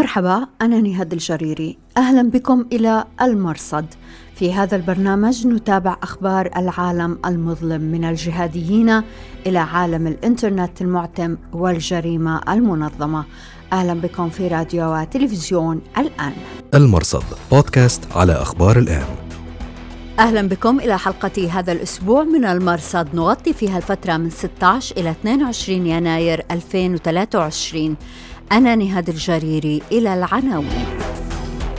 مرحبا أنا نهاد الجريري. أهلا بكم إلى المرصد. في هذا البرنامج نتابع أخبار العالم المظلم من الجهاديين إلى عالم الإنترنت المعتم والجريمة المنظمة. أهلا بكم في راديو وتلفزيون الآن. المرصد بودكاست على أخبار الآن. أهلا بكم إلى حلقة هذا الأسبوع من المرصد. نغطي فيها الفترة من 16 إلى 22 يناير 2023 أنا نهاد الجريري إلى العناوين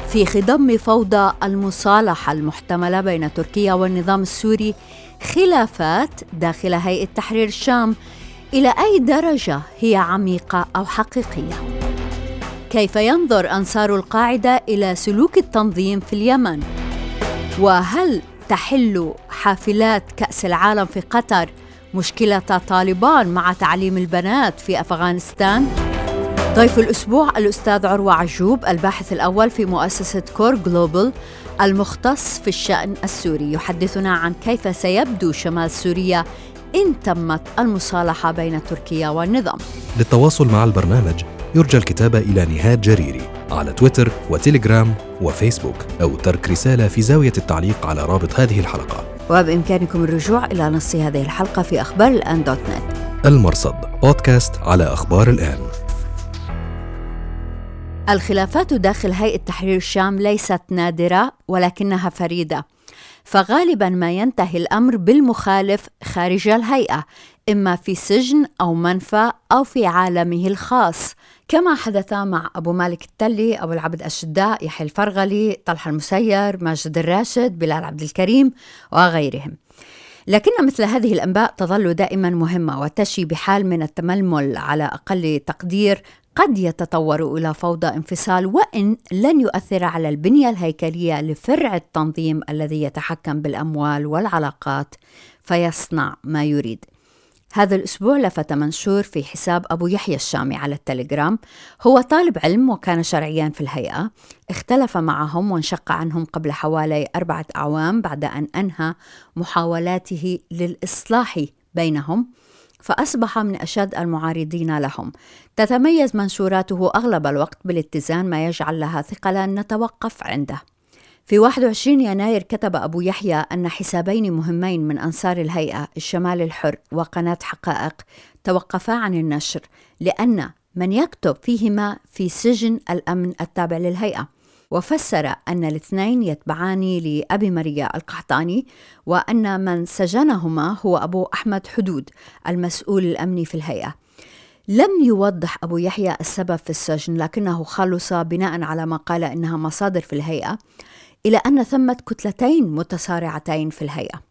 في خضم فوضى المصالحة المحتملة بين تركيا والنظام السوري خلافات داخل هيئة تحرير الشام إلى أي درجة هي عميقة أو حقيقية؟ كيف ينظر أنصار القاعدة إلى سلوك التنظيم في اليمن؟ وهل تحل حافلات كأس العالم في قطر مشكلة طالبان مع تعليم البنات في أفغانستان؟ ضيف الأسبوع الأستاذ عروة عجوب الباحث الأول في مؤسسة COAR Global المختص في الشأن السوري. يحدثنا عن كيف سيبدو شمال سوريا إن تمت المصالحة بين تركيا والنظام. للتواصل مع البرنامج يرجى الكتابة إلى نهاد جريري على تويتر وتليجرام وفيسبوك أو ترك رسالة في زاوية التعليق على رابط هذه الحلقة. وبإمكانكم الرجوع إلى نص هذه الحلقة في أخبار الآن دوت نت. المرصد بودكاست على أخبار الآن. الخلافات داخل هيئة تحرير الشام ليست نادرة ولكنها فريدة. فغالبا ما ينتهي الأمر بالمخالف خارج الهيئة إما في سجن أو منفى أو في عالمه الخاص. كما حدث مع أبو مالك التلي أبو العبد الشداء يحيى الفرغلي طلحة المسير ماجد الراشد بلال عبد الكريم وغيرهم. لكن مثل هذه الأنباء تظل دائما مهمة وتشي بحال من التململ على أقل تقدير قد يتطور إلى فوضى انفصال وإن لن يؤثر على البنية الهيكلية لفرع التنظيم الذي يتحكم بالأموال والعلاقات فيصنع ما يريد. هذا الأسبوع لفت منشور في حساب أبو يحيى الشامي على التليجرام. هو طالب علم وكان شرعيا في الهيئة. اختلف معهم وانشق عنهم قبل حوالي أربعة أعوام بعد أن أنهى محاولاته للإصلاح بينهم. فأصبح من أشد المعارضين لهم. تتميز منشوراته أغلب الوقت بالاتزان ما يجعل لها ثقلا نتوقف عنده. في 21 يناير كتب أبو يحيى أن حسابين مهمين من أنصار الهيئة الشمال الحر وقناة حقائق توقفا عن النشر لأن من يكتب فيهما في سجن الأمن التابع للهيئة. وفسر أن الاثنين يتبعان لأبي مريا القحطاني وأن من سجنهما هو أبو أحمد حدود المسؤول الأمني في الهيئة. لم يوضح أبو يحيى السبب في السجن لكنه خلص بناء على ما قال إنها مصادر في الهيئة إلى أن ثمة كتلتين متصارعتين في الهيئة.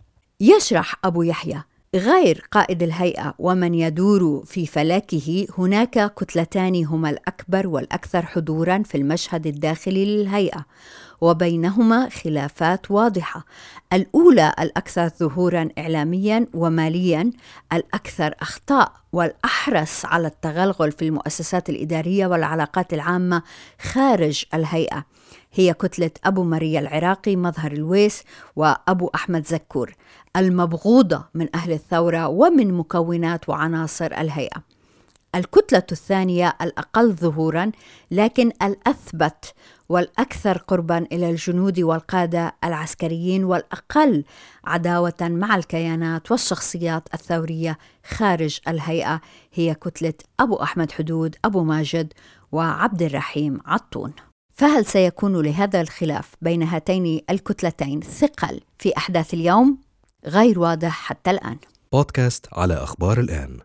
يشرح أبو يحيى غير قائد الهيئة ومن يدور في فلكه هناك كتلتان هما الأكبر والأكثر حضورا في المشهد الداخلي للهيئة وبينهما خلافات واضحة. الأولى الأكثر ظهورا إعلاميا وماليا الأكثر أخطاء والأحرص على التغلغل في المؤسسات الإدارية والعلاقات العامة خارج الهيئة. هي كتلة أبو مريا العراقي مظهر الويس وأبو أحمد زكور المبغوضة من أهل الثورة ومن مكونات وعناصر الهيئة. الكتلة الثانية الأقل ظهورا لكن الأثبت والأكثر قربا إلى الجنود والقادة العسكريين والأقل عداوة مع الكيانات والشخصيات الثورية خارج الهيئة هي كتلة أبو أحمد حدود أبو ماجد وعبد الرحيم عطون. فهل سيكون لهذا الخلاف بين هاتين الكتلتين ثقل في أحداث اليوم؟ غير واضح حتى الآن. بودكاست على أخبار الآن.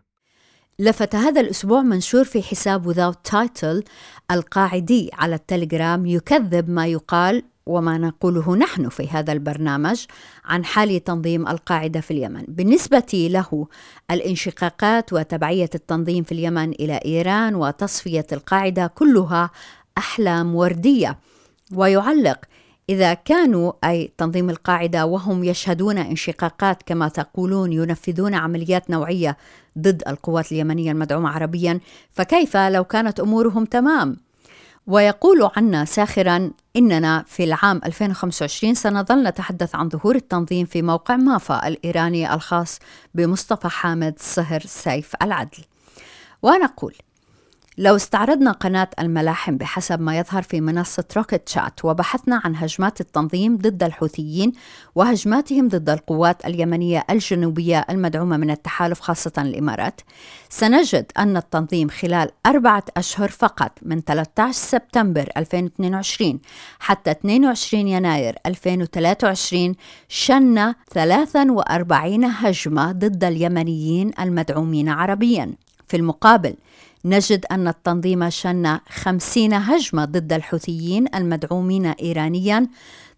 لفت هذا الأسبوع منشور في حساب without title القاعدي على التليجرام يكذب ما يقال وما نقوله نحن في هذا البرنامج عن حال تنظيم القاعدة في اليمن، بالنسبة له الانشقاقات وتبعية التنظيم في اليمن إلى إيران وتصفية القاعدة كلها أحلام وردية ويعلق إذا كانوا أي تنظيم القاعدة وهم يشهدون انشقاقات كما تقولون ينفذون عمليات نوعية ضد القوات اليمنية المدعومة عربيا فكيف لو كانت أمورهم تمام؟ ويقول عنا ساخرا إننا في العام 2025 سنظل نتحدث عن ظهور التنظيم في موقع مافا الإيراني الخاص بمصطفى حامد صهر سيف العدل ونقول لو استعرضنا قناة الملاحم بحسب ما يظهر في منصة روكيت شات وبحثنا عن هجمات التنظيم ضد الحوثيين وهجماتهم ضد القوات اليمنية الجنوبية المدعومة من التحالف خاصة الإمارات. سنجد أن التنظيم خلال أربعة أشهر فقط من 13 سبتمبر 2022 حتى 22 يناير 2023 شن 43 هجمة ضد اليمنيين المدعومين عربيا. في المقابل نجد أن التنظيم شن خمسين هجمة ضد الحوثيين المدعومين إيرانيا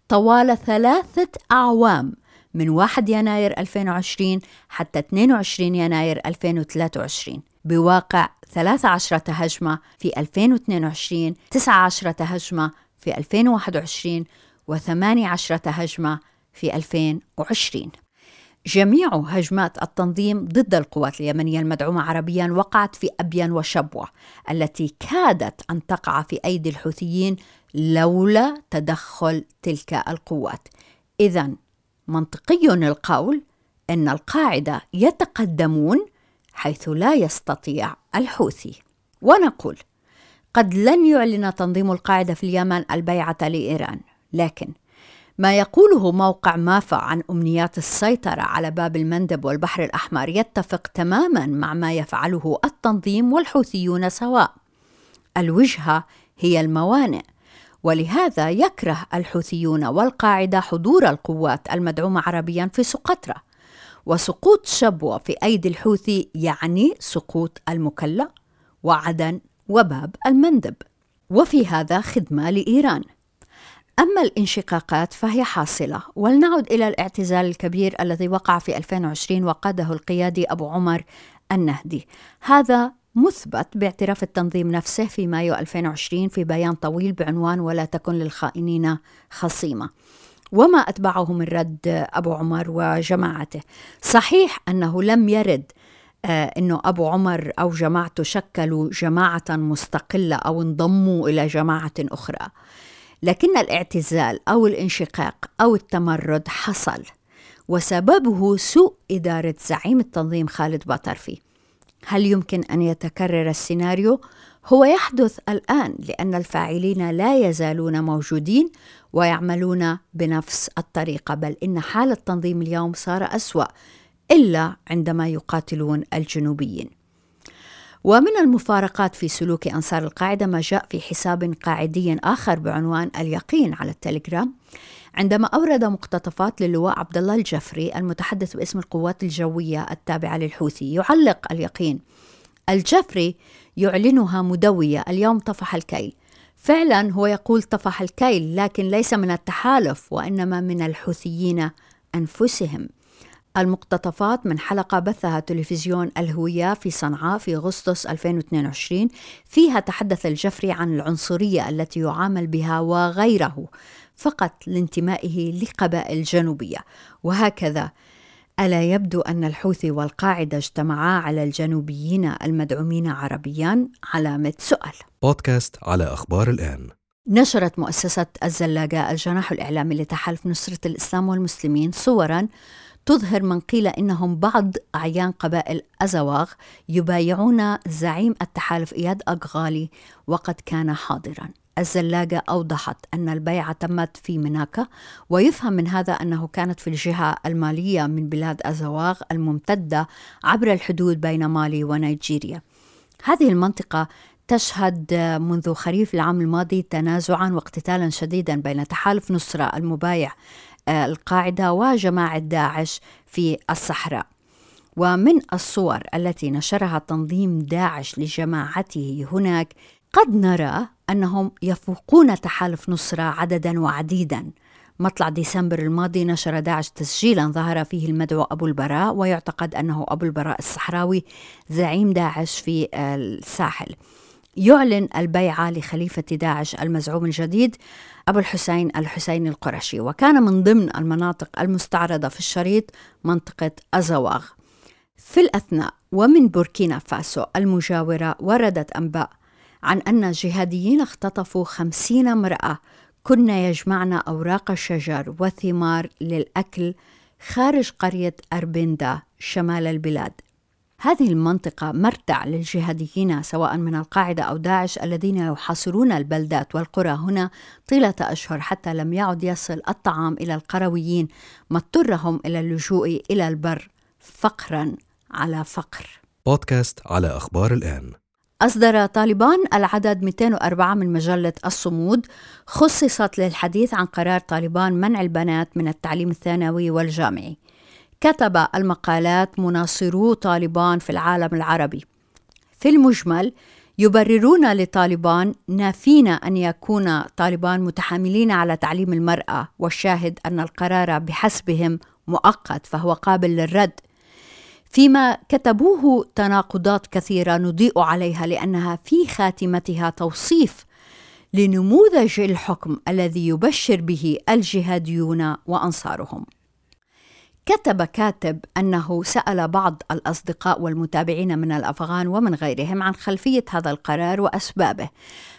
طوال ثلاثة أعوام من 1 يناير 2020 حتى 22 يناير 2023 بواقع 13 هجمة في 2022 19 هجمة في 2021 و18 هجمة في 2020 جميع هجمات التنظيم ضد القوات اليمنية المدعومة عربيا وقعت في أبين وشبوة التي كادت أن تقع في أيدي الحوثيين لولا تدخل تلك القوات. إذا منطقي القول أن القاعدة يتقدمون حيث لا يستطيع الحوثي. ونقول قد لن يعلن تنظيم القاعدة في اليمن البيعة لإيران لكن ما يقوله موقع مافا عن أمنيات السيطرة على باب المندب والبحر الأحمر يتفق تماما مع ما يفعله التنظيم والحوثيون سواء. الوجهة هي الموانئ ولهذا يكره الحوثيون والقاعدة حضور القوات المدعومة عربيا في سقطرى وسقوط شبوة في أيدي الحوثي يعني سقوط المكلا وعدن وباب المندب. وفي هذا خدمة لإيران. أما الانشقاقات فهي حاصلة ولنعد إلى الاعتزال الكبير الذي وقع في 2020 وقاده القيادي أبو عمر النهدي. هذا مثبت باعتراف التنظيم نفسه في مايو 2020 في بيان طويل بعنوان ولا تكن للخائنين خصيمة وما أتبعه من رد أبو عمر وجماعته. صحيح أنه لم يرد آه إنه أبو عمر أو جماعته شكلوا جماعة مستقلة أو انضموا إلى جماعة أخرى. لكن الاعتزال أو الانشقاق أو التمرد حصل وسببه سوء إدارة زعيم التنظيم خالد باطرفي هل يمكن أن يتكرر السيناريو؟ هو يحدث الآن لأن الفاعلين لا يزالون موجودين ويعملون بنفس الطريقة بل إن حال التنظيم اليوم صار أسوأ إلا عندما يقاتلون الجنوبيين. ومن المفارقات في سلوك أنصار القاعدة ما جاء في حساب قاعدي آخر بعنوان اليقين على التليجرام عندما أورد مقتطفات للواء عبد الله الجفري المتحدث باسم القوات الجوية التابعة للحوثي يعلق اليقين. الجفري يعلنها مدوية اليوم طفح الكيل. فعلا هو يقول طفح الكيل لكن ليس من التحالف وإنما من الحوثيين أنفسهم. المقتطفات من حلقة بثها تلفزيون الهوية في صنعاء في أغسطس 2022 فيها تحدث الجفري عن العنصرية التي يعامل بها وغيره فقط لانتمائه لقبائل جنوبية وهكذا ألا يبدو أن الحوثي والقاعدة اجتمعا على الجنوبيين المدعومين عربيا؟ علامة سؤال. بودكاست على أخبار الآن. نشرت مؤسسة الزلاقة الجناح الإعلامي لتحالف نصرة الإسلام والمسلمين صورا تظهر من قيل إنهم بعض أعيان قبائل أزواغ يبايعون زعيم التحالف إياد اغالي وقد كان حاضرا. الزلاقة أوضحت أن البيعة تمت في مناكا ويفهم من هذا أنه كانت في الجهة المالية من بلاد أزواغ الممتدة عبر الحدود بين مالي ونيجيريا هذه المنطقة تشهد منذ خريف العام الماضي تنازعا واقتتالا شديدا بين تحالف نصرة المبايع القاعدة وجماعة داعش في الصحراء. ومن الصور التي نشرها تنظيم داعش لجماعته هناك قد نرى أنهم يفوقون تحالف نصرة عددا وعديدا. مطلع ديسمبر الماضي نشر داعش تسجيلا ظهر فيه المدعو أبو البراء ويعتقد أنه أبو البراء الصحراوي زعيم داعش في الساحل. يعلن البيعه لخليفة داعش المزعوم الجديد أبو الحسين الحسين القرشي وكان من ضمن المناطق المستعرضة في الشريط منطقة أزواغ في الأثناء ومن بوركينا فاسو المجاورة وردت أنباء عن أن جهاديين اختطفوا خمسين امرأة كن يجمعن أوراق الشجر وثمار للأكل خارج قرية أربندا شمال البلاد. هذه المنطقة مرتع للجهاديين سواء من القاعدة أو داعش الذين يحاصرون البلدات والقرى هنا طيلة أشهر حتى لم يعد يصل الطعام إلى القرويين ما اضطرهم إلى اللجوء إلى البر فقرا على فقر. بودكاست على أخبار الآن. أصدر طالبان العدد 204 من مجلة الصمود خصصت للحديث عن قرار طالبان منع البنات من التعليم الثانوي والجامعي. كتب المقالات مناصرو طالبان في العالم العربي. في المجمل يبررون لطالبان نافين أن يكون طالبان متحاملين على تعليم المرأة والشاهد أن القرار بحسبهم مؤقت فهو قابل للرد. فيما كتبوه تناقضات كثيرة نضيء عليها لأنها في خاتمتها توصيف لنموذج الحكم الذي يبشر به الجهاديون وأنصارهم. كتب كاتب أنه سأل بعض الأصدقاء والمتابعين من الأفغان ومن غيرهم عن خلفية هذا القرار وأسبابه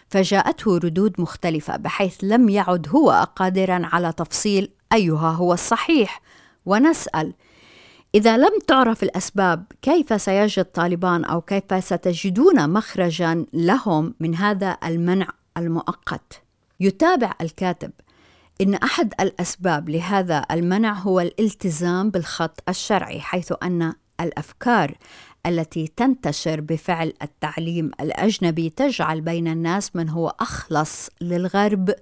فجاءته ردود مختلفة بحيث لم يعد هو قادرا على تفصيل أيها هو الصحيح. ونسأل إذا لم تعرف الأسباب كيف سيجد طالبان أو كيف ستجدون مخرجا لهم من هذا المنع المؤقت؟ يتابع الكاتب. إن أحد الأسباب لهذا المنع هو الالتزام بالخط الشرعي حيث أن الأفكار التي تنتشر بفعل التعليم الأجنبي تجعل بين الناس من هو أخلص للغرب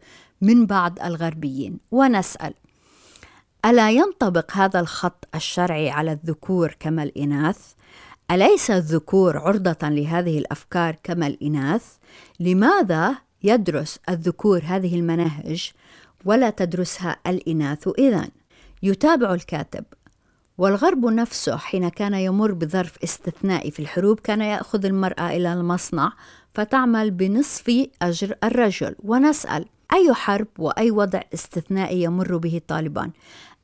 من بعض الغربيين ونسأل ألا ينطبق هذا الخط الشرعي على الذكور كما الإناث؟ أليس الذكور عرضة لهذه الأفكار كما الإناث؟ لماذا يدرس الذكور هذه المناهج ولا تدرسها الإناث إذن. يتابع الكاتب. والغرب نفسه حين كان يمر بظرف استثنائي في الحروب كان يأخذ المرأة إلى المصنع فتعمل بنصف أجر الرجل. ونسأل أي حرب وأي وضع استثنائي يمر به طالبان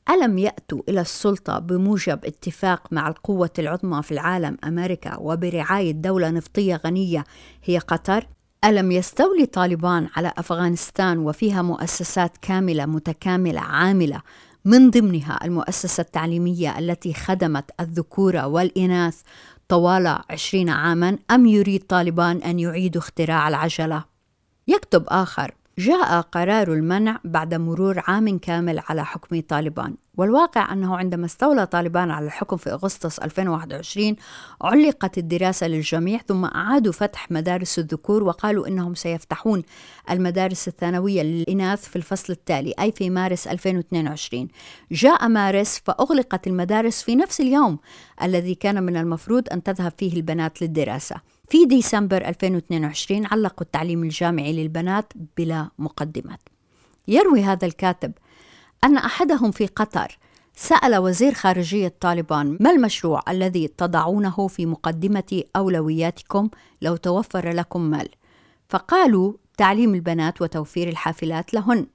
ألم يأتوا إلى السلطة بموجب اتفاق مع القوة العظمى في العالم أمريكا وبرعاية دولة نفطية غنية هي قطر؟ ألم يستولي طالبان على أفغانستان وفيها مؤسسات كاملة متكاملة عاملة من ضمنها المؤسسة التعليمية التي خدمت الذكور والإناث طوال عشرين عاما أم يريد طالبان أن يعيدوا اختراع العجلة؟ يكتب آخر جاء قرار المنع بعد مرور عام كامل على حكم طالبان. والواقع أنه عندما استولى طالبان على الحكم في أغسطس 2021 علقت الدراسة للجميع ثم أعادوا فتح مدارس الذكور وقالوا إنهم سيفتحون المدارس الثانوية للإناث في الفصل التالي أي في مارس 2022 جاء مارس فأغلقت المدارس في نفس اليوم الذي كان من المفروض أن تذهب فيه البنات للدراسة. في ديسمبر 2022 علقوا التعليم الجامعي للبنات بلا مقدمات. يروي هذا الكاتب أن أحدهم في قطر سأل وزير خارجية طالبان ما المشروع الذي تضعونه في مقدمة أولوياتكم لو توفر لكم مال؟ فقالوا تعليم البنات وتوفير الحافلات لهن.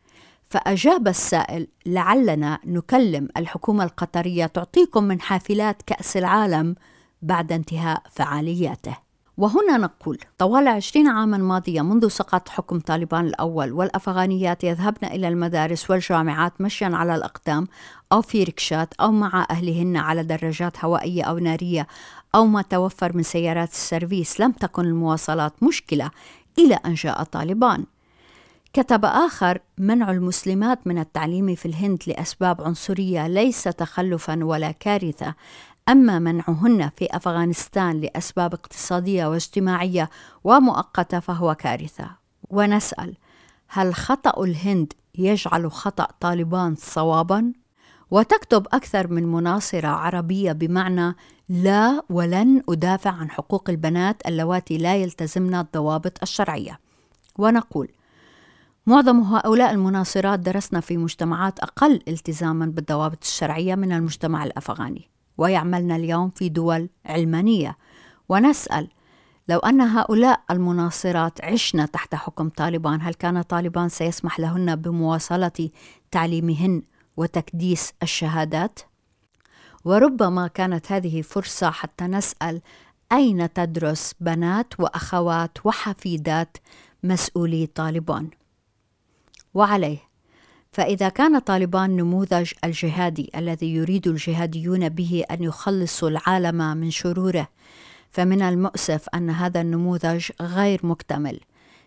فأجاب السائل لعلنا نكلم الحكومة القطرية تعطيكم من حافلات كأس العالم بعد انتهاء فعالياته. وهنا نقول طوال عشرين عاما ماضية منذ سقط حكم طالبان الأول والأفغانيات يذهبن إلى المدارس والجامعات مشيا على الأقدام أو في ركشات أو مع أهلهن على دراجات هوائية أو نارية أو ما توفر من سيارات السيرفيس. لم تكن المواصلات مشكلة إلى أن جاء طالبان. كتب آخر منع المسلمات من التعليم في الهند لأسباب عنصرية ليس تخلفا ولا كارثة. أما منعهن في أفغانستان لأسباب اقتصادية واجتماعية ومؤقتة فهو كارثة. ونسأل هل خطأ الهند يجعل خطأ طالبان صوابا؟ وتكتب أكثر من مناصرة عربية بمعنى لا ولن أدافع عن حقوق البنات اللواتي لا يلتزمن الضوابط الشرعية. ونقول معظم هؤلاء المناصرات درسنا في مجتمعات أقل التزاما بالضوابط الشرعية من المجتمع الأفغاني. ويعملن اليوم في دول علمانية. ونسأل لو أن هؤلاء المناصرات عشن تحت حكم طالبان هل كان طالبان سيسمح لهن بمواصلة تعليمهن وتكديس الشهادات؟ وربما كانت هذه فرصة حتى نسأل أين تدرس بنات وأخوات وحفيدات مسؤولي طالبان؟ وعليه. فإذا كان طالبان نموذج الجهادي الذي يريد الجهاديون به أن يخلصوا العالم من شروره فمن المؤسف أن هذا النموذج غير مكتمل.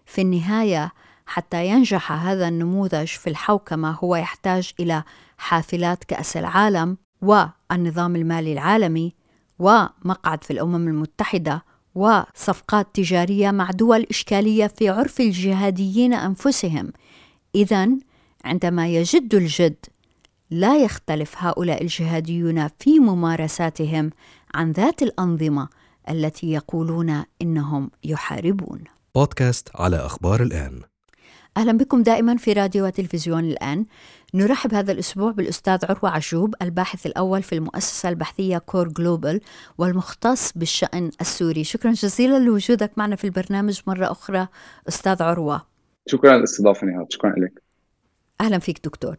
في النهاية حتى ينجح هذا النموذج في الحوكمة هو يحتاج إلى حافلات كأس العالم والنظام المالي العالمي ومقعد في الأمم المتحدة وصفقات تجارية مع دول إشكالية في عرف الجهاديين أنفسهم. إذا عندما يجد الجد لا يختلف هؤلاء الجهاديون في ممارساتهم عن ذات الأنظمة التي يقولون إنهم يحاربون. بودكاست على أخبار الآن. أهلا بكم دائما في راديو وتلفزيون الآن. نرحب هذا الأسبوع بالأستاذ عروة عجوب الباحث الأول في المؤسسة البحثية COAR Global والمختص بالشأن السوري. شكرا جزيلا لوجودك معنا في البرنامج مرة أخرى أستاذ عروة. شكرا للاستضافة نهاد. شكرا لك. أهلا فيك دكتور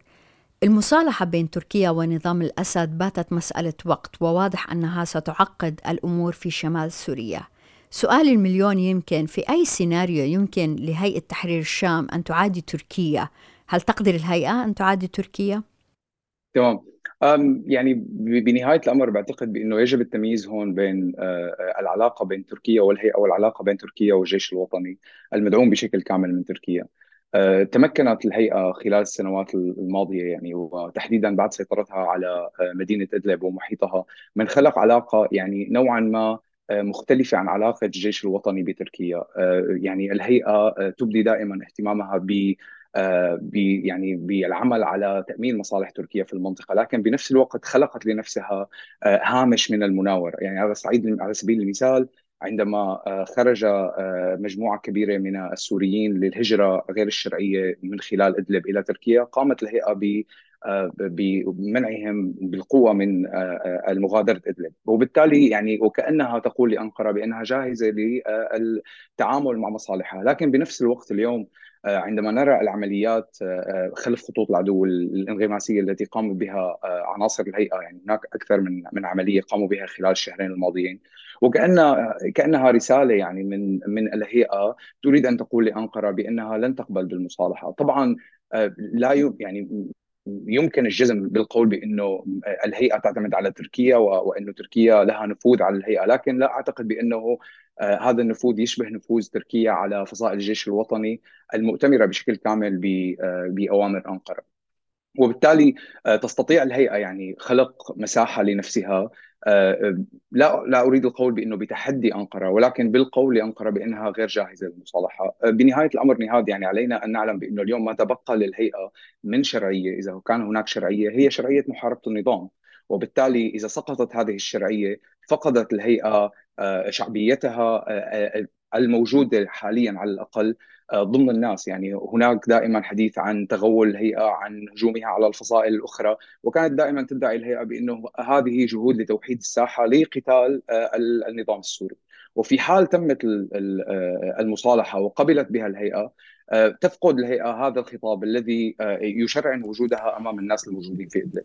المصالحة بين تركيا ونظام الأسد باتت مسألة وقت وواضح أنها ستعقد الأمور في شمال سوريا سؤال المليون يمكن في أي سيناريو يمكن لهيئة تحرير الشام أن تعادي تركيا هل تقدر الهيئة أن تعادي تركيا؟ تمام يعني بنهاية الأمر بعتقد بأنه يجب التمييز هون بين آه، العلاقة بين تركيا والهيئة والعلاقة بين تركيا والجيش الوطني المدعوم بشكل كامل من تركيا. آه، تمكنت الهيئة خلال السنوات الماضية يعني وتحديدا بعد سيطرتها على آه، مدينة إدلب ومحيطها من خلق علاقة يعني نوعا ما مختلفة عن علاقة الجيش الوطني بتركيا. يعني الهيئة تبدي دائما اهتمامها ب يعني بالعمل على تأمين مصالح تركيا في المنطقة، لكن بنفس الوقت خلقت لنفسها آه، هامش من المناوره، يعني على على سبيل المثال عندما آه، خرج آه، مجموعة كبيرة من السوريين للهجرة غير الشرعية من خلال إدلب إلى تركيا، قامت الهيئة ب بمنعهم بالقوة من المغادرة إدلب، وبالتالي يعني وكأنها تقول لأنقرة بأنها جاهزة للتعامل مع مصالحها، لكن بنفس الوقت اليوم آه، عندما نرى العمليات آه، آه، خلف خطوط العدو الانغماسية التي قاموا بها عناصر الهيئة يعني هناك أكثر من من عملية قاموا بها خلال الشهرين الماضيين. وكان كأنها رسالة يعني من من الهيئة تريد أن تقول لأنقرة بأنها لن تقبل بالمصالحة طبعا لا يعني يمكن الجزم بالقول بأنه الهيئة تعتمد على تركيا وأنه تركيا لها نفوذ على الهيئة لكن لا أعتقد بأنه آه، هذا النفوذ يشبه نفوذ تركيا على فصائل الجيش الوطني المؤتمرة بشكل كامل آه، بأوامر أنقرة. وبالتالي آه، تستطيع الهيئة يعني خلق مساحة لنفسها لا لا أريد القول بأنه بتحدي أنقرة ولكن بالقول لانقره بأنها غير جاهزة للمصالحة، بنهاية الأمر نهاد يعني علينا أن نعلم بأنه اليوم ما تبقى للهيئة من شرعية إذا كان هناك شرعية هي شرعية محاربة النظام، وبالتالي إذا سقطت هذه الشرعية فقدت الهيئة آه، شعبيتها آه، آه، الموجوده حاليا على الأقل ضمن الناس. يعني هناك دائما حديث عن تغول الهيئة عن هجومها على الفصائل الأخرى وكانت دائما تدعي الهيئة بأنه هذه جهود لتوحيد الساحة لقتال النظام السوري. وفي حال تمت المصالحة وقبلت بها الهيئة تفقد الهيئة هذا الخطاب الذي يشرعن وجودها أمام الناس الموجودين في إدلب.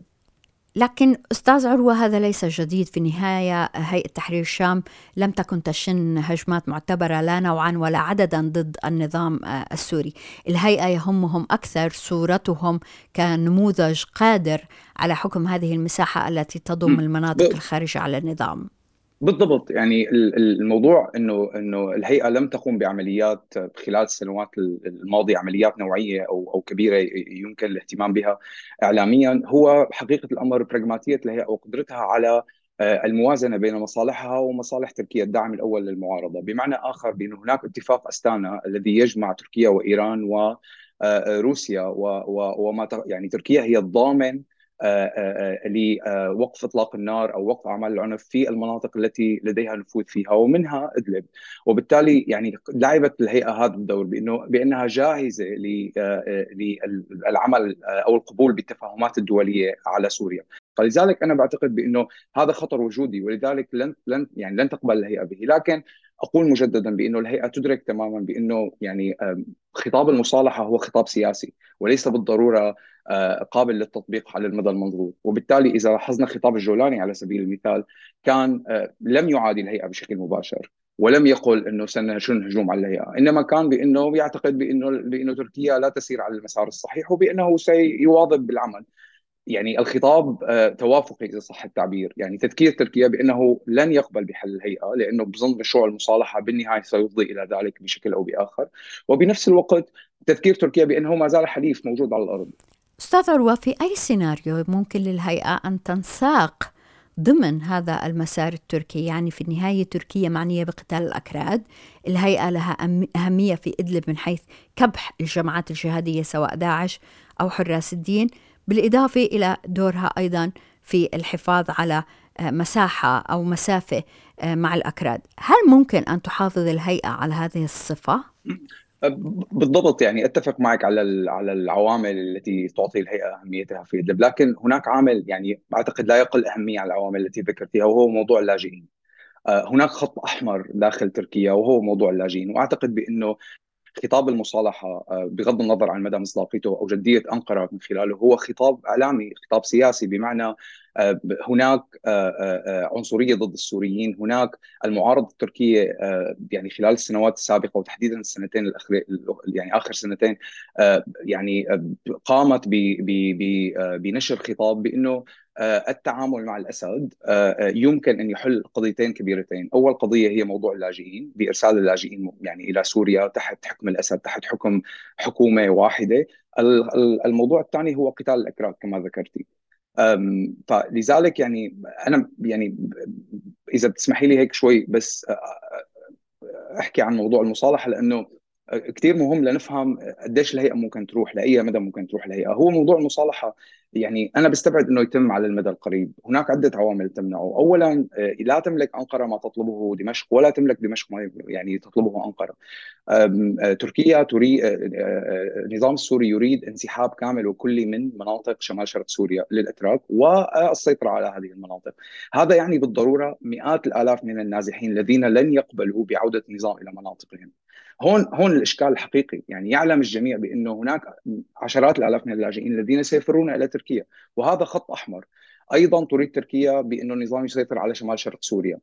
لكن أستاذ عروة هذا ليس جديد في النهاية هيئة تحرير الشام لم تكن تشن هجمات معتبرة لا نوعا ولا عددا ضد النظام آه، السوري. الهيئة يهمهم أكثر صورتهم كنموذج قادر على حكم هذه المساحة التي تضم المناطق الخارجة على النظام. بالضبط. يعني الموضوع إنه إنه الهيئة لم تقوم بعمليات خلال السنوات الماضية عمليات نوعية أو أو كبيرة يمكن الاهتمام بها اعلاميا هو حقيقة الأمر براغماتيه الهيئه وقدرتها على آه، الموازنة بين مصالحها ومصالح تركيا الدعم الأول للمعارضة، بمعنى آخر بأن هناك اتفاق أستانا الذي يجمع تركيا وإيران وروسيا آه، وما يعني تركيا هي الضامن لوقف إطلاق النار أو وقف أعمال العنف في المناطق التي لديها نفوذ فيها ومنها إدلب. وبالتالي يعني لعبت الهيئة هذا الدور بانه بإنها جاهزة للعمل أو القبول بالتفاهمات الدولية على سوريا. فلذلك أنا بعتقد بإنه هذا خطر وجودي ولذلك لن لن يعني لن تقبل الهيئة به. لكن أقول مجددا بأنه الهيئة تدرك تماما بأنه يعني خطاب المصالحة هو خطاب سياسي وليس بالضرورة آه، قابل للتطبيق على المدى المنظور وبالتالي إذا لاحظنا خطاب الجولاني على سبيل المثال كان آه، لم يعادي الهيئة بشكل مباشر ولم يقل إنه سنشن هجوم على الهيئة، إنما كان بأنه يعتقد بأنه بأنه تركيا لا تسير على المسار الصحيح وبأنه سيواظب بالعمل. يعني الخطاب آه، توافقي إذا صح التعبير، يعني تذكير تركيا بأنه لن يقبل بحل الهيئة لأنه بظن مشروع المصالحة بالنهاية سيفضي إلى ذلك بشكل أو بآخر، وبنفس الوقت تذكير تركيا بأنه ما زال حليف موجود على الأرض. أستاذ عروه في أي سيناريو ممكن للهيئة أن تنساق ضمن هذا المسار التركي؟ يعني في النهاية تركيا معنية بقتال الأكراد الهيئة لها أهمية في إدلب من حيث كبح الجماعات الجهادية سواء داعش أو حراس الدين. بالإضافة إلى دورها أيضا في الحفاظ على آه، مساحة أو مسافة آه، مع الأكراد هل ممكن أن تحافظ الهيئة على هذه الصفة؟ بالضبط يعني أتفق معك على على العوامل التي تعطي الهيئة أهميتها في إدلب، لكن هناك عامل يعني أعتقد لا يقل أهمية عن العوامل التي ذكرتها وهو موضوع اللاجئين. هناك خط أحمر داخل تركيا وهو موضوع اللاجئين، وأعتقد بأنه خطاب المصالحة آه، بغض النظر عن مدى مصداقيته أو جدية أنقرة من خلاله هو خطاب إعلامي، خطاب سياسي بمعنى هناك آه، عنصرية ضد السوريين، هناك المعارضه التركية يعني خلال السنوات السابقة وتحديدا السنتين الاخيره يعني آخر سنتين يعني قامت بنشر خطاب بأنه آه، التعامل مع الأسد آه، آه، يمكن أن يحل قضيتين كبيرتين، أول قضية هي موضوع اللاجئين بإرسال اللاجئين يعني إلى سوريا تحت حكم الأسد تحت حكم حكومة واحدة، الموضوع الثاني هو قتال الأكراد كما ذكرتي. فلذلك يعني أنا يعني إذا بتسمحي لي هيك شوي بس أحكي عن موضوع المصالحة لأنه كثير مهم لنفهم قديش الهيئة ممكن تروح لأي مدى ممكن تروح الهيئه هو موضوع المصالحة يعني أنا بستبعد إنه يتم على المدى القريب. هناك عدة عوامل تمنعه. اولا آه، لا تملك أنقرة ما تطلبه دمشق ولا تملك دمشق ما يعني تطلبه أنقرة. آه، تركيا تريد آه، النظام السوري يريد انسحاب كامل وكلي من مناطق شمال شرق سوريا للإتراك والسيطرة على هذه المناطق. هذا يعني بالضرورة مئات الآلاف من النازحين الذين لن يقبلوا بعودة النظام إلى مناطقهم. هون هون الإشكال الحقيقي. يعني يعلم الجميع بأنه هناك عشرات الآلاف من اللاجئين الذين سيفرون إلى تركيا. وهذا خط أحمر. أيضا تريد تركيا بأنه النظام يسيطر على شمال شرق سوريا.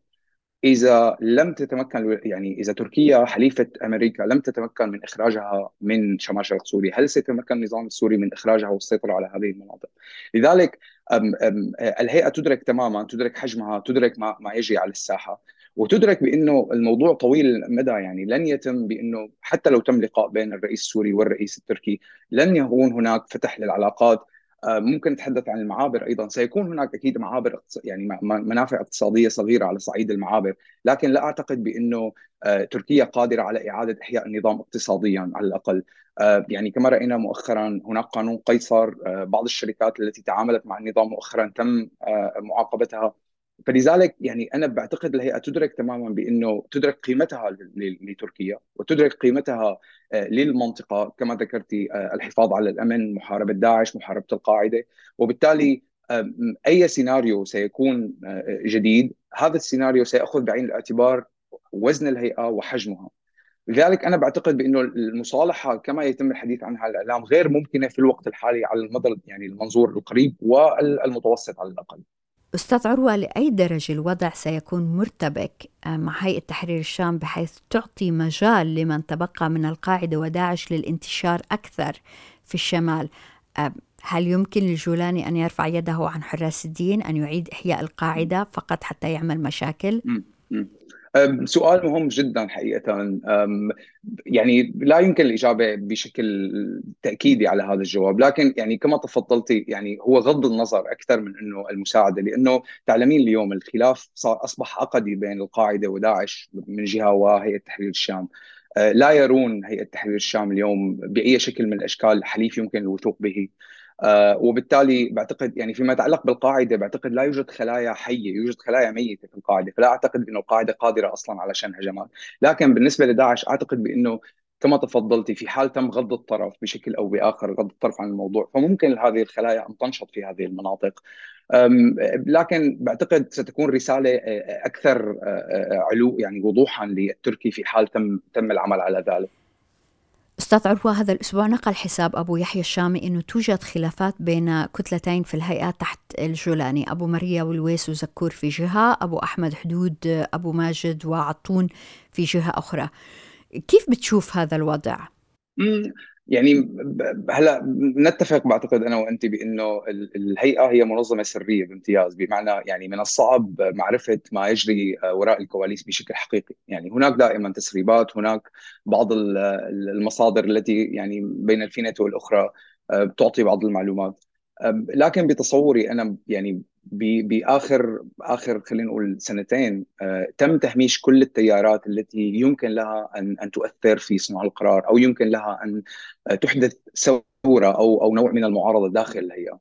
إذا لم تتمكن يعني إذا تركيا حليفة أمريكا لم تتمكن من إخراجها من شمال شرق سوريا، هل سيتمكن النظام السوري من إخراجها والسيطرة على هذه المناطق؟ لذلك أم أم الهيئة تدرك تماما تدرك حجمها تدرك ما, ما يجري على الساحة. وتدرك بأنه الموضوع طويل المدى يعني لن يتم بأنه حتى لو تم لقاء بين الرئيس السوري والرئيس التركي لن يكون هناك فتح للعلاقات. آه، ممكن نتحدث عن المعابر أيضا. سيكون هناك أكيد معابر يعني منافع اقتصادية صغيرة على صعيد المعابر لكن لا أعتقد بأنه آه، تركيا قادرة على إعادة إحياء النظام اقتصاديا على الأقل. آه، يعني كما رأينا مؤخرا هناك قانون قيصر بعض الشركات التي تعاملت مع النظام مؤخرا تم معاقبتها. فلذلك يعني أنا بعتقد الهيئه تدرك تماما بإنه تدرك قيمتها لتركيا وتدرك قيمتها آه، للمنطقة كما ذكرتي آه، الحفاظ على الأمن، محاربة داعش، محاربة القاعدة، وبالتالي أي سيناريو سيكون آه، جديد هذا السيناريو سيأخذ بعين الاعتبار وزن الهيئة وحجمها. لذلك أنا بعتقد بإنه المصالحة كما يتم الحديث عنها الإعلام غير ممكنة في الوقت الحالي على المدى يعني المنظور القريب والمتوسط على الأقل. أستاذ عروة لأي درجة الوضع سيكون مرتبك؟ مع هيئة تحرير الشام بحيث تعطي مجال لمن تبقى من القاعدة وداعش للانتشار أكثر في الشمال؟ هل يمكن للجولاني أن يرفع يده عن حراس الدين أن يعيد إحياء القاعدة فقط حتى يعمل مشاكل؟ سؤال مهم جدا حقيقة يعني لا يمكن الإجابة بشكل تأكيدي على هذا الجواب لكن يعني كما تفضلتي يعني هو غض النظر أكثر من أنه المساعدة لأنه تعلمين اليوم الخلاف صار أصبح عقدي بين القاعدة وداعش من جهة وهيئة تحرير الشام. أه، لا يرون هيئة تحرير الشام اليوم بأي شكل من الأشكال حليف يمكن الوثوق به. وبالتالي بعتقد يعني فيما يتعلق بالقاعدة بعتقد لا يوجد خلايا حية يوجد خلايا ميتة في القاعدة فلا أعتقد إنه القاعدة قادرة أصلا على شن هجمات لكن بالنسبة لداعش أعتقد بإنه كما تفضلتي في حال تم غض الطرف بشكل أو بآخر غض الطرف عن الموضوع فممكن هذه الخلايا أن تنشط في هذه المناطق. لكن بعتقد ستكون رسالة آه، أكثر آه، آه، علو يعني وضوحا للتركي في حال تم تم العمل على ذلك. أستاذ عروة هذا الأسبوع نقل حساب أبو يحيى الشامي أنه توجد خلافات بين كتلتين في الهيئة تحت الجولاني أبو مريا والويس وزكور في جهة أبو أحمد حدود أبو ماجد وعطون في جهة أخرى كيف بتشوف هذا الوضع؟ يعني هلا نتفق بعتقد أنا وأنت بإنه الهيئة هي منظمة سرية بامتياز بمعنى يعني من الصعب معرفة ما يجري وراء الكواليس بشكل حقيقي، يعني هناك دائما تسريبات، هناك بعض المصادر التي يعني بين الفينة والأخرى بتعطي بعض المعلومات. لكن بتصوري أنا يعني بآخر آخر خلينا نقول سنتين آه، تم تهميش كل التيارات التي يمكن لها أن أن تؤثر في صنع القرار أو يمكن لها أن آه، تحدث ثورة أو أو نوع من المعارضة داخل الهيئه.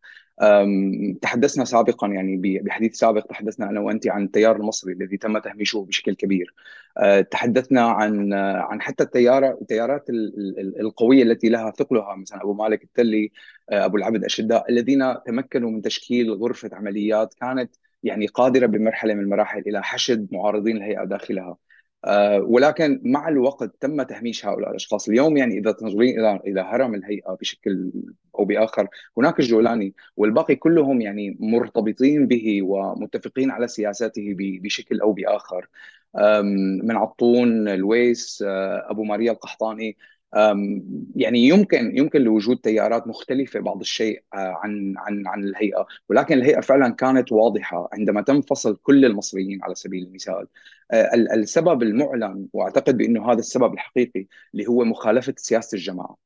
تحدثنا سابقا يعني بحديث سابق تحدثنا أنا وأنت عن التيار المصري الذي تم تهميشه بشكل كبير. آه، تحدثنا عن عن حتى التيار التيارات القوية التي لها ثقلها مثلا أبو مالك التلي أبو العبد اشداء الذين تمكنوا من تشكيل غرفة عمليات كانت يعني قادرة بمرحلة من المراحل إلى حشد معارضين الهيئة داخلها ولكن مع الوقت تم تهميش هؤلاء الأشخاص، اليوم يعني إذا تنظرين إلى إلى هرم الهيئة بشكل أو بآخر، هناك الجولاني والباقي كلهم يعني مرتبطين به ومتفقين على سياساته بشكل أو بآخر. من عطون، الويس، آه، أبو ماريا القحطاني، يعني يمكن يمكن لوجود تيارات مختلفة بعض الشيء آه، عن عن عن الهيئة، ولكن الهيئة فعلا كانت واضحة عندما تم فصل كل المصريين على سبيل المثال. آه، السبب المعلن وأعتقد بأنه هذا السبب الحقيقي اللي هو مخالفة سياسة الجماعة.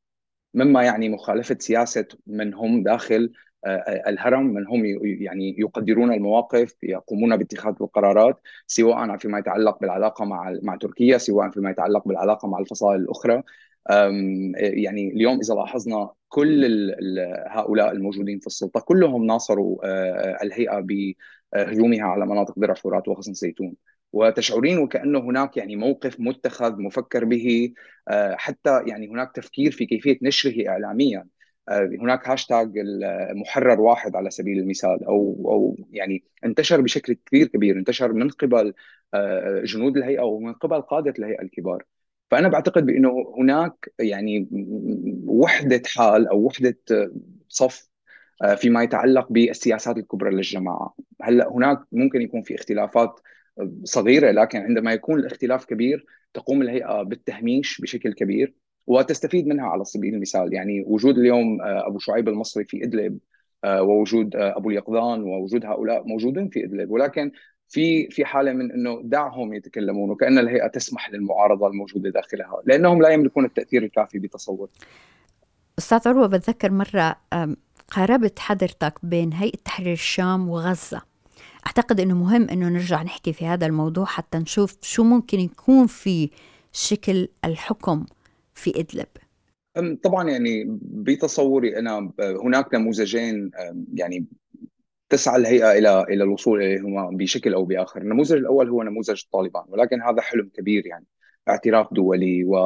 مما يعني مخالفة سياسة من هم داخل آه، الهرم من هم يعني يقدرون المواقف يقومون باتخاذ القرارات سواء فيما يتعلق بالعلاقة مع مع تركيا سواء فيما يتعلق بالعلاقة مع الفصائل الأخرى يعني اليوم إذا لاحظنا كل هؤلاء الموجودين في السلطة كلهم ناصروا آه، الهيئة بهجومها على مناطق درع فرات وغصن زيتون. وتشعرين وكأنه هناك يعني موقف متخذ مفكر به آه، حتى يعني هناك تفكير في كيفية نشره اعلاميا. آه، هناك هاشتاج محرر واحد على سبيل المثال أو أو يعني انتشر بشكل كثير كبير انتشر من قبل جنود الهيئة ومن قبل قادة الهيئة الكبار. فأنا بعتقد بأنه هناك يعني وحدة حال أو وحدة صف آه، فيما يتعلق بالسياسات الكبرى للجماعة، هلأ هناك ممكن يكون في اختلافات صغيرة لكن عندما يكون الاختلاف كبير تقوم الهيئة بالتهميش بشكل كبير وتستفيد منها على سبيل المثال. يعني وجود اليوم آه، أبو شعيب المصري في إدلب آه، ووجود أبو اليقظان ووجود هؤلاء موجودين في إدلب. ولكن في في حالة من إنه دعهم يتكلمون وكأن الهيئة تسمح للمعارضة الموجودة داخلها لأنهم لا يملكون التأثير الكافي بتصور. أستاذ عروة بتذكر مرة قاربت حضرتك بين هيئة تحرير الشام وغزة. أعتقد إنه مهم إنه نرجع نحكي في هذا الموضوع حتى نشوف شو ممكن يكون في شكل الحكم في إدلب. طبعا يعني بتصوري أنا هناك نموذجين يعني تسعى الهيئة إلى إلى الوصول إليهما بشكل أو بآخر، النموذج الأول هو نموذج طالبان ولكن هذا حلم كبير يعني اعتراف دولي و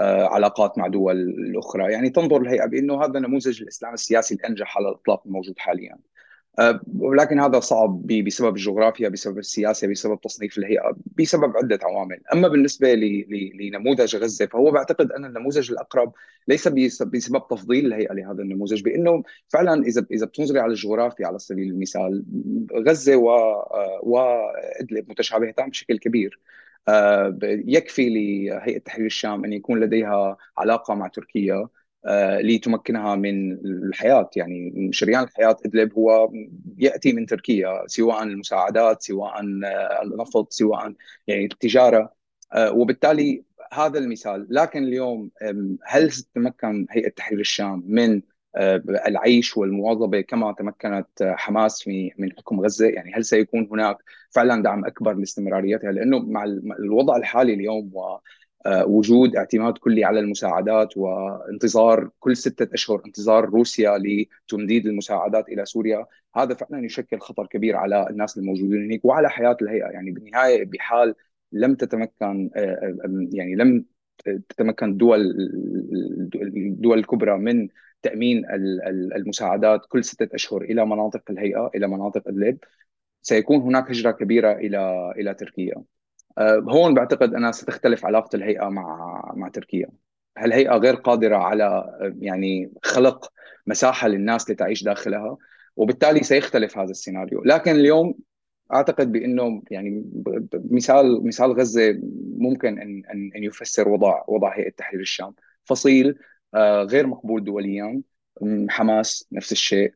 آه، علاقات مع دول الاخرى، يعني تنظر الهيئة بأنه هذا نموذج الإسلام السياسي الأنجح على الإطلاق الموجود حاليا. آه، ولكن هذا صعب بسبب الجغرافيا بسبب السياسة بسبب تصنيف الهيئة بسبب عدة عوامل. أما بالنسبة لنموذج غزة فهو بعتقد أن النموذج الأقرب ليس بسبب تفضيل الهيئة لهذا النموذج بأنه فعلا إذا إذا بتنظري على الجغرافيا على سبيل المثال غزة و وادلب متشابهتان بشكل كبير. آه، يكفي لهيئة تحرير الشام أن يكون لديها علاقة مع تركيا. آه، لتمكنها من الحياة. يعني شريان الحياة إدلب هو يأتي من تركيا سواء المساعدات سواء النفط سواء يعني التجارة. آه، وبالتالي هذا المثال. لكن اليوم هل ستتمكن هيئة تحرير الشام من آه، العيش والمواظبة كما تمكنت حماس في من حكم غزة؟ يعني هل سيكون هناك فعلا دعم أكبر لاستمراريتها؟ لأنه مع الوضع الحالي اليوم و آه، وجود اعتماد كلي على المساعدات وانتظار كل ستة أشهر انتظار روسيا لتمديد المساعدات إلى سوريا. هذا فعلا يشكل خطر كبير على الناس الموجودين هناك وعلى حياة الهيئة. يعني بالنهاية بحال لم تتمكن آه، آه، يعني لم تتمكن الدول الدول الكبرى من تأمين المساعدات كل ستة أشهر إلى مناطق الهيئة إلى مناطق إدلب سيكون هناك هجرة كبيرة إلى إلى تركيا. آه، هون بعتقد أنا ستختلف علاقة الهيئة مع مع تركيا. الهيئه غير قادرة على يعني خلق مساحة للناس لتعيش داخلها وبالتالي سيختلف هذا السيناريو. لكن اليوم أعتقد بأنه يعني مثال مثال غزة ممكن إن إن إن يفسر وضع وضع هيئة تحرير الشام. فصيل آه، غير مقبول دوليا حماس نفس الشيء.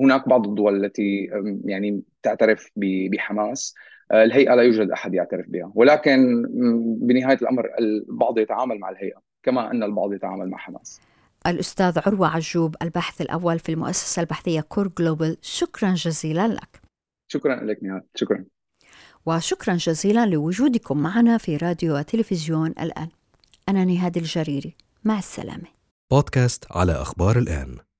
هناك بعض الدول التي يعني تعترف بحماس. آه، الهيئة لا يوجد أحد يعترف بها. ولكن بنهاية الأمر البعض يتعامل مع الهيئة كما أن البعض يتعامل مع حماس. الأستاذ عروة عجوب الباحث الأول في المؤسسة البحثية كور جلوبال شكرا جزيلا لك. شكرا لك نهاد شكرا. وشكرا جزيلا لوجودكم معنا في راديو وتلفزيون الآن. أنا نهاد الجريري. مع السلامة. بودكاست على أخبار الآن.